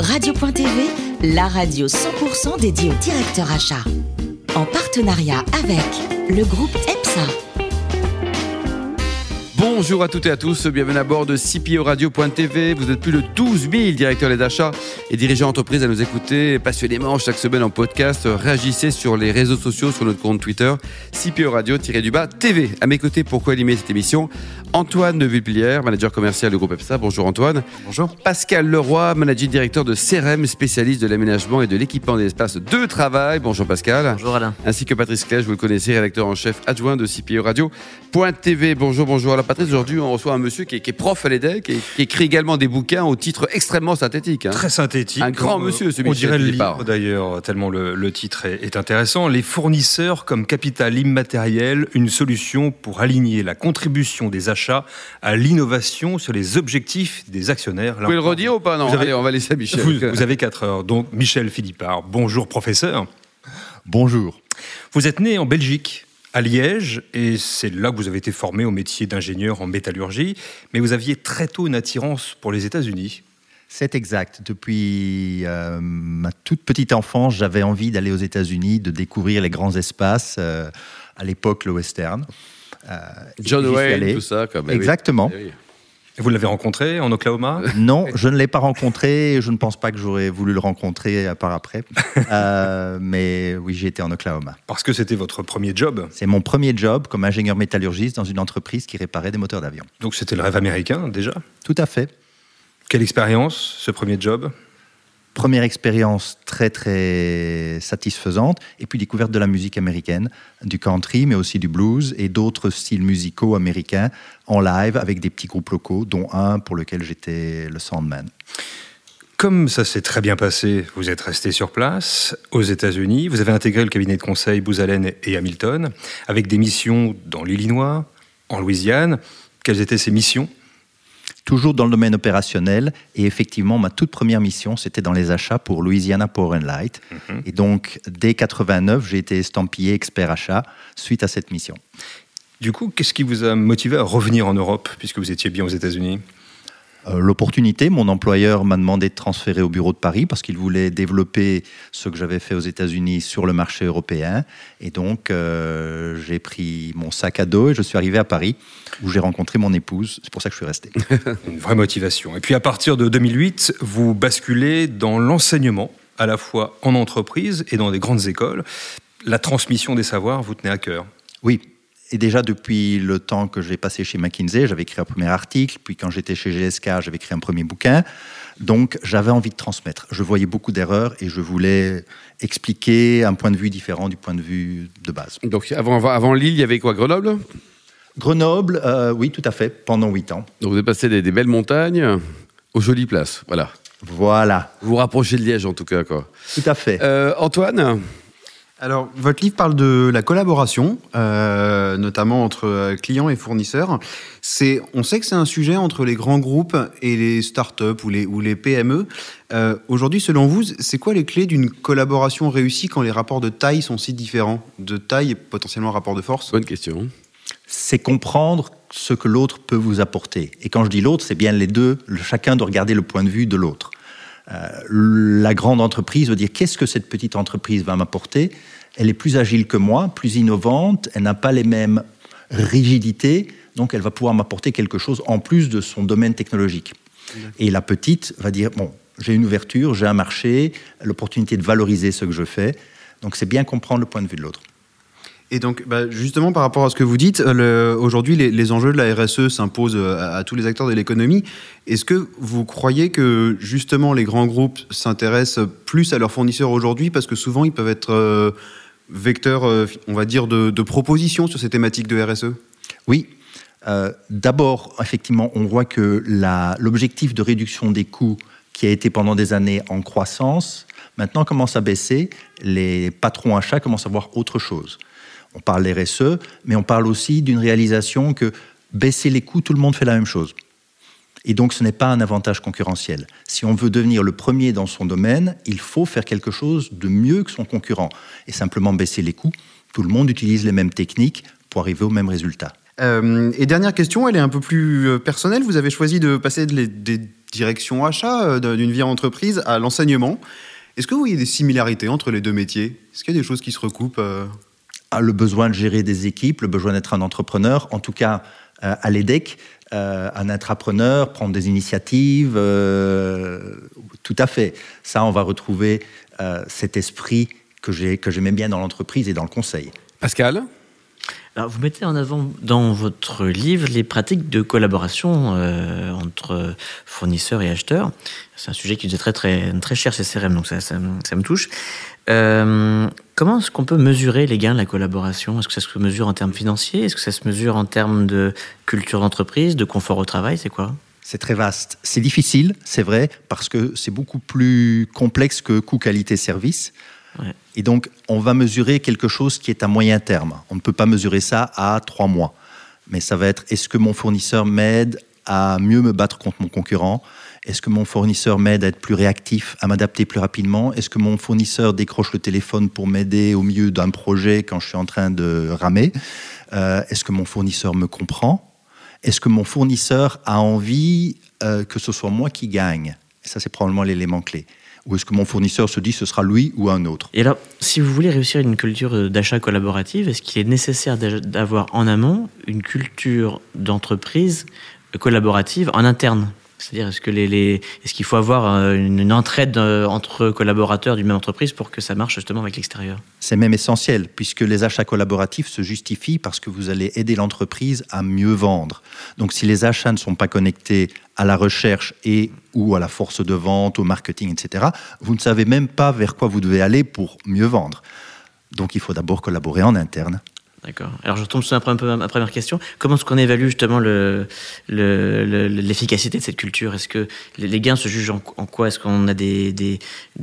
Radio.tv, la radio 100% dédiée au directeur achat. En partenariat avec le groupe EPSA. Bonjour à toutes et à tous, bienvenue à bord de CPO Radio.tv. Vous êtes plus de 12 000 directeurs d'achats et dirigeants d'entreprise à nous écouter passionnément chaque semaine en podcast. Réagissez sur les réseaux sociaux, sur notre compte Twitter, CPO Radio-du-bas TV. À mes côtés, pour co-animer cette émission, Antoine de manager commercial du groupe EPSA. Bonjour Antoine. Bonjour. Pascal Leroy, manager directeur de CRM, spécialiste de l'aménagement et de l'équipement des espaces de travail. Bonjour Pascal. Bonjour Alain. Ainsi que Patrice Clèche, vous le connaissez, rédacteur en chef adjoint de CPO Radio.tv. Bonjour, bonjour. Alors Patrice, aujourd'hui on reçoit un monsieur qui est, qui est prof à l'EDEC et qui écrit également des bouquins au titre extrêmement synthétique. hein. Très synthétique. Un grand Euh, monsieur, ce On Michel dirait le livre d'ailleurs, tellement le, le titre est, est intéressant. Les fournisseurs comme capital immatériel, une solution pour aligner la contribution des achats à l'innovation sur les objectifs des actionnaires. Vous pouvez le redire ou pas? Non, Vous avez- allez, on va laisser à Michel. Vous, vous avez 4 heures. Donc, Michel Philippard, bonjour professeur. Bonjour. Vous êtes né en Belgique, à Liège, et c'est là que vous avez été formé au métier d'ingénieur en métallurgie, mais vous aviez très tôt une attirance pour les États-Unis. C'est exact. Depuis euh, ma toute petite enfance, j'avais envie d'aller aux États-Unis, de découvrir les grands espaces, euh, à l'époque le western. Euh, John Wayne, tout ça. Comme, oui. Exactement. Eh oui. Et Vous l'avez rencontré en Oklahoma Non, je ne l'ai pas rencontré et je ne pense pas que j'aurais voulu le rencontrer à part après. Euh, mais oui, j'ai été en Oklahoma. Parce que c'était votre premier job. C'est mon premier job comme ingénieur métallurgiste dans une entreprise qui réparait des moteurs d'avion. Donc c'était le rêve américain déjà? Tout à fait. Quelle expérience, ce premier job? Première expérience très très satisfaisante et puis découverte de la musique américaine, du country mais aussi du blues et d'autres styles musicaux américains en live avec des petits groupes locaux dont un pour lequel j'étais le soundman. Comme ça s'est très bien passé, vous êtes resté sur place aux États-Unis. Vous avez intégré le cabinet de conseil Booz Allen et Hamilton avec des missions dans l'Illinois, en Louisiane. Quelles étaient ces missions? Toujours dans le domaine opérationnel. Et effectivement ma toute première mission c'était dans les achats pour Louisiana Power and Light. Et donc dès 89 j'ai été estampillé expert achat suite à cette mission. Du coup, qu'est-ce qui vous a motivé à revenir en Europe puisque vous étiez bien aux États-Unis? L'opportunité, mon employeur m'a demandé de transférer au bureau de Paris parce qu'il voulait développer ce que j'avais fait aux États-Unis sur le marché européen. Et donc, euh, j'ai pris mon sac à dos et je suis arrivé à Paris où j'ai rencontré mon épouse. C'est pour ça que je suis resté. Une vraie motivation. Et puis à partir de 2008, vous basculez dans l'enseignement, à la fois en entreprise et dans des grandes écoles. La transmission des savoirs vous tenait à cœur. Oui. Et déjà depuis le temps que j'ai passé chez McKinsey, j'avais écrit un premier article. Puis quand j'étais chez GSK, j'avais écrit un premier bouquin. Donc j'avais envie de transmettre. Je voyais beaucoup d'erreurs et je voulais expliquer un point de vue différent du point de vue de base. Donc avant, Lille, il y avait quoi Grenoble? Grenoble, euh, oui, tout à fait, pendant huit ans. Donc vous avez passé des, des belles montagnes aux jolies places. Voilà. Voilà, Vous vous rapprochez de Liège en tout cas. Quoi. tout à fait. Euh, Antoine? Alors, votre livre parle de la collaboration, euh, notamment entre euh, clients et fournisseurs. C'est, on sait que c'est un sujet entre les grands groupes et les startups ou les, ou les PME. Euh, Aujourd'hui, selon vous, c'est quoi les clés d'une collaboration réussie quand les rapports de taille sont si différents? De taille et potentiellement rapport de force? Bonne question. C'est comprendre ce que l'autre peut vous apporter. Et quand je dis l'autre, c'est bien les deux, chacun doit regarder le point de vue de l'autre. Euh, la grande entreprise veut dire qu'est-ce que cette petite entreprise va m'apporter? Elle est plus agile que moi, plus innovante, elle n'a pas les mêmes rigidités, donc elle va pouvoir m'apporter quelque chose en plus de son domaine technologique. Et la petite va dire, bon, j'ai une ouverture, j'ai un marché, l'opportunité de valoriser ce que je fais. Donc c'est bien comprendre le point de vue de l'autre. Et donc, bah, justement, par rapport à ce que vous dites, le- aujourd'hui, les, enjeux de la RSE s'imposent euh, à, tous les acteurs de l'économie. Est-ce que vous croyez que, justement, les grands groupes s'intéressent plus à leurs fournisseurs aujourd'hui parce que souvent, ils peuvent être euh, vecteurs, euh, on va dire, de, propositions sur ces thématiques de RSE Oui. Euh, D'abord, effectivement, on voit que l'objectif de réduction des coûts qui a été pendant des années en croissance, maintenant commence à baisser. Les patrons achats commencent à voir autre chose. On parle RSE, mais on parle aussi d'une réalisation que baisser les coûts, tout le monde fait la même chose. Et donc, ce n'est pas un avantage concurrentiel. Si on veut devenir le premier dans son domaine, il faut faire quelque chose de mieux que son concurrent. Et simplement baisser les coûts, tout le monde utilise les mêmes techniques pour arriver au même résultat. Euh, et dernière question, elle est un peu plus euh, personnelle. Vous avez choisi de passer de les- des direction achat euh, d'une vie en entreprise à l'enseignement. Est-ce que vous voyez des similarités entre les deux métiers? Est-ce qu'il y a des choses qui se recoupent euh Le besoin de gérer des équipes, le besoin d'être un entrepreneur, en tout cas euh, à l'EDEC, un intrapreneur, prendre des initiatives, tout à fait. Ça, on va retrouver cet esprit que j'aimais bien dans l'entreprise et dans le conseil. Pascal? Vous mettez en avant dans votre livre les pratiques de collaboration euh, entre fournisseurs et acheteurs. C'est un sujet qui est très, très, cher chez CRM, donc ça, ça, me touche. Euh, comment est-ce qu'on peut mesurer les gains de la collaboration? Est-ce que ça se mesure en termes financiers? Est-ce que ça se mesure en termes de culture d'entreprise, de confort au travail? C'est quoi? C'est très vaste. C'est difficile, c'est vrai, parce que c'est beaucoup plus complexe que coût Et donc, on va mesurer quelque chose qui est à moyen terme. On ne peut pas mesurer ça à trois mois. Mais ça va être est-ce que mon fournisseur m'aide à mieux me battre contre mon concurrent? Est-ce que mon fournisseur m'aide à être plus réactif, à m'adapter plus rapidement? Est-ce que mon fournisseur décroche le téléphone pour m'aider au milieu d'un projet quand je suis en train de ramer? Euh, Est-ce que mon fournisseur me comprend? Est-ce que mon fournisseur a envie euh, que ce soit moi qui gagne? Ça, c'est probablement l'élément clé. Ou est-ce que mon fournisseur se dit ce sera lui ou un autre Et alors, si vous voulez réussir une culture d'achat collaborative, est-ce qu'il est nécessaire d'avoir en amont une culture d'entreprise collaborative en interne? C'est-à-dire, est-ce que qu'il faut avoir euh, une, entraide euh, entre collaborateurs d'une même entreprise pour que ça marche justement avec l'extérieur? C'est même essentiel, puisque les achats collaboratifs se justifient parce que vous allez aider l'entreprise à mieux vendre. Donc, si les achats ne sont pas connectés à la recherche et ou à la force de vente, au marketing, etc., vous ne savez même pas vers quoi vous devez aller pour mieux vendre. Donc, il faut d'abord collaborer en interne D'accord. Alors je retombe sur ma première question. Comment est-ce qu'on évalue justement l'efficacité le, de cette culture? Est-ce que les gains se jugent en, quoi? Est-ce qu'on a des,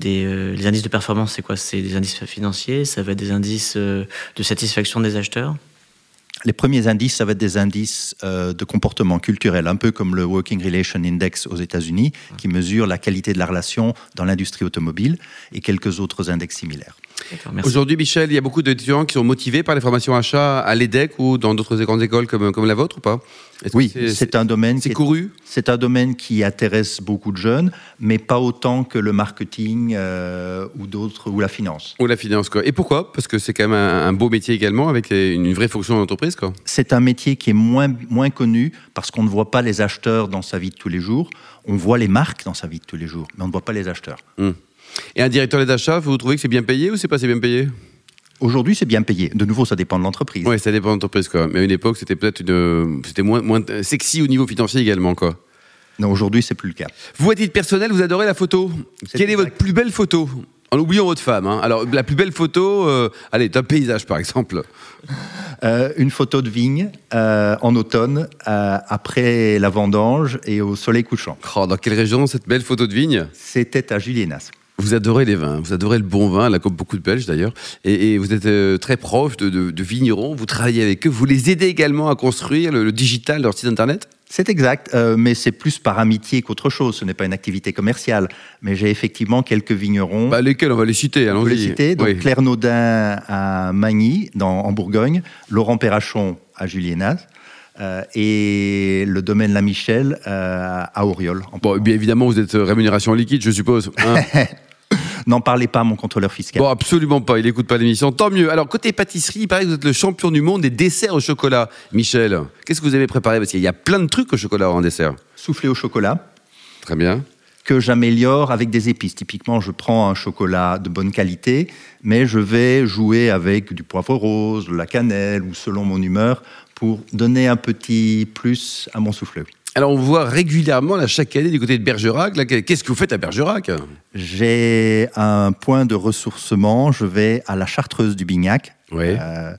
euh, indices de performance C'est quoi? C'est des indices financiers? Ça va être des indices euh, de satisfaction des acheteurs? Les premiers indices, ça va être des indices euh, de comportement culturel, un peu comme le Working Relation Index aux États-Unis, qui mesure la qualité de la relation dans l'industrie automobile, et quelques autres index similaires. Aujourd'hui, Michel, il y a beaucoup d'étudiants qui sont motivés par les formations achats à l'EDEC ou dans d'autres grandes écoles comme, comme la vôtre ou pas? Oui, c'est un domaine. C'est couru? C'est un domaine qui intéresse beaucoup de jeunes, mais pas autant que le marketing euh, ou d'autres, ou la finance. Ou la finance, quoi. Et pourquoi? Parce que c'est quand même un, beau métier également, avec une vraie fonction d'entreprise, quoi. C'est un métier qui est moins, moins connu parce qu'on ne voit pas les acheteurs dans sa vie de tous les jours. On voit les marques dans sa vie de tous les jours, mais on ne voit pas les acheteurs. Hum. Et un directeur d'achat, vous trouvez que c'est bien payé ou c'est pas assez bien payé? Aujourd'hui, c'est bien payé. De nouveau, ça dépend de l'entreprise. Oui, ça dépend de l'entreprise, quoi. Mais à une époque, c'était peut-être une... c'était moins, moins sexy au niveau financier également, quoi. Non, aujourd'hui, c'est plus le cas. Vous, à titre personnel, vous adorez la photo? Quelle est votre plus belle photo? En oubliant votre femme. Hein. Alors, la plus belle photo, euh, allez, d'un paysage, par exemple. Euh, une photo de vigne euh, en automne, après la vendange et au soleil couchant. Oh, dans quelle région, cette belle photo de vigne? C'était à Julienas. Vous adorez les vins, vous adorez le bon vin, là, comme beaucoup de Belges d'ailleurs, et, vous êtes euh, très proche de, vignerons, vous travaillez avec eux, vous les aidez également à construire le, digital, leur site internet? C'est exact, euh, mais c'est plus par amitié qu'autre chose. Ce n'est pas une activité commerciale. Mais j'ai effectivement quelques vignerons. Bah, lesquels? On va les citer On va les citer. Donc Claire Naudin à Magny, dans, en Bourgogne, Laurent Perrachon à Julienas. Euh, et le domaine La Michel à Auriol. Bon, bien évidemment, vous êtes rémunération liquide, je suppose. Hein? N'en parlez pas, mon contrôleur fiscal. Bon, absolument pas. Il n'écoute pas l'émission. Tant mieux. Alors, côté pâtisserie, il paraît que vous êtes le champion du monde des desserts au chocolat. Michel, qu'est-ce que vous avez préparé? Parce qu'il y a plein de trucs au chocolat en dessert. Soufflé au chocolat. Très bien que j'améliore avec des épices. Typiquement, je prends un chocolat de bonne qualité, mais je vais jouer avec du poivre rose, de la cannelle ou selon mon humeur pour donner un petit plus à mon souffleux. Alors, on vous voit régulièrement, là, chaque année, du côté de Bergerac. Qu'est-ce que vous faites à Bergerac? J'ai un point de ressourcement. Je vais à la Chartreuse du Bignac. Euh,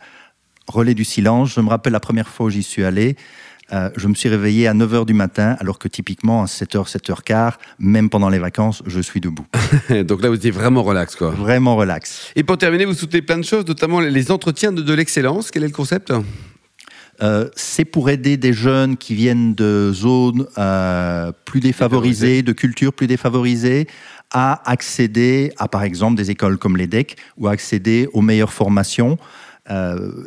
relais du silence. Je me rappelle la première fois où j'y suis allé. Euh, je me suis réveillé à 9h du matin, alors que typiquement à 7h, 7h15, même pendant les vacances, je suis debout. Donc là, vous étiez vraiment relax, quoi. Vraiment relax. Et pour terminer, vous soutenez plein de choses, notamment les entretiens de l'excellence. Quel est le concept? Euh, c'est pour aider des jeunes qui viennent de zones euh, plus défavorisées, de cultures plus défavorisées, à accéder à, par exemple, des écoles comme l'EDEC ou à accéder aux meilleures formations.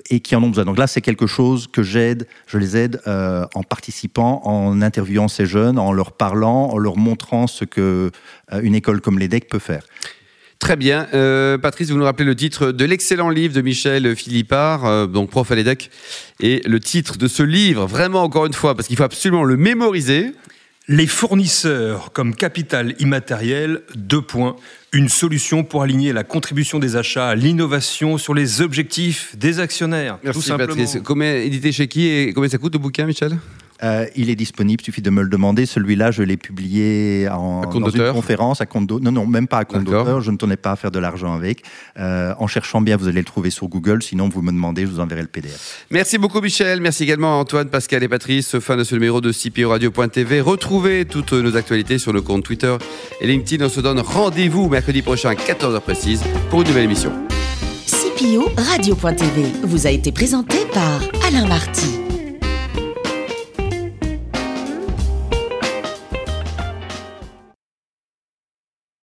et qui en ont besoin. Donc là, c'est quelque chose que j'aide, je les aide en participant, en interviewant ces jeunes, en leur parlant, en leur montrant ce que une école comme l'EDEC peut faire. Très bien. Euh, Patrice, vous nous rappelez le titre de l'excellent livre de Michel Philippard, euh, donc prof à l'EDEC, et le titre de ce livre, vraiment encore une fois, parce qu'il faut absolument le mémoriser. Les fournisseurs comme capital immatériel, deux points. Une solution pour aligner la contribution des achats à l'innovation sur les objectifs des actionnaires. Merci tout Patrice. Combien édité chez qui et combien ça coûte le bouquin, Michel? Euh, il est disponible, il suffit de me le demander. Celui-là, je l'ai publié en, dans une conférence à compte Non, non, même pas à compte d'auteur. Je ne tenais pas à faire de l'argent avec. Euh, en cherchant bien, vous allez le trouver sur Google. Sinon, vous me demandez, je vous enverrai le PDF. Merci beaucoup, Michel. Merci également à Antoine, Pascal et Patrice. Fin de ce numéro de CPO Radio.tv. Retrouvez toutes nos actualités sur le compte Twitter et LinkedIn. On se donne rendez-vous mercredi prochain à 14h précise pour une nouvelle émission. CPO Radio.tv vous a été présenté par Alain Marty.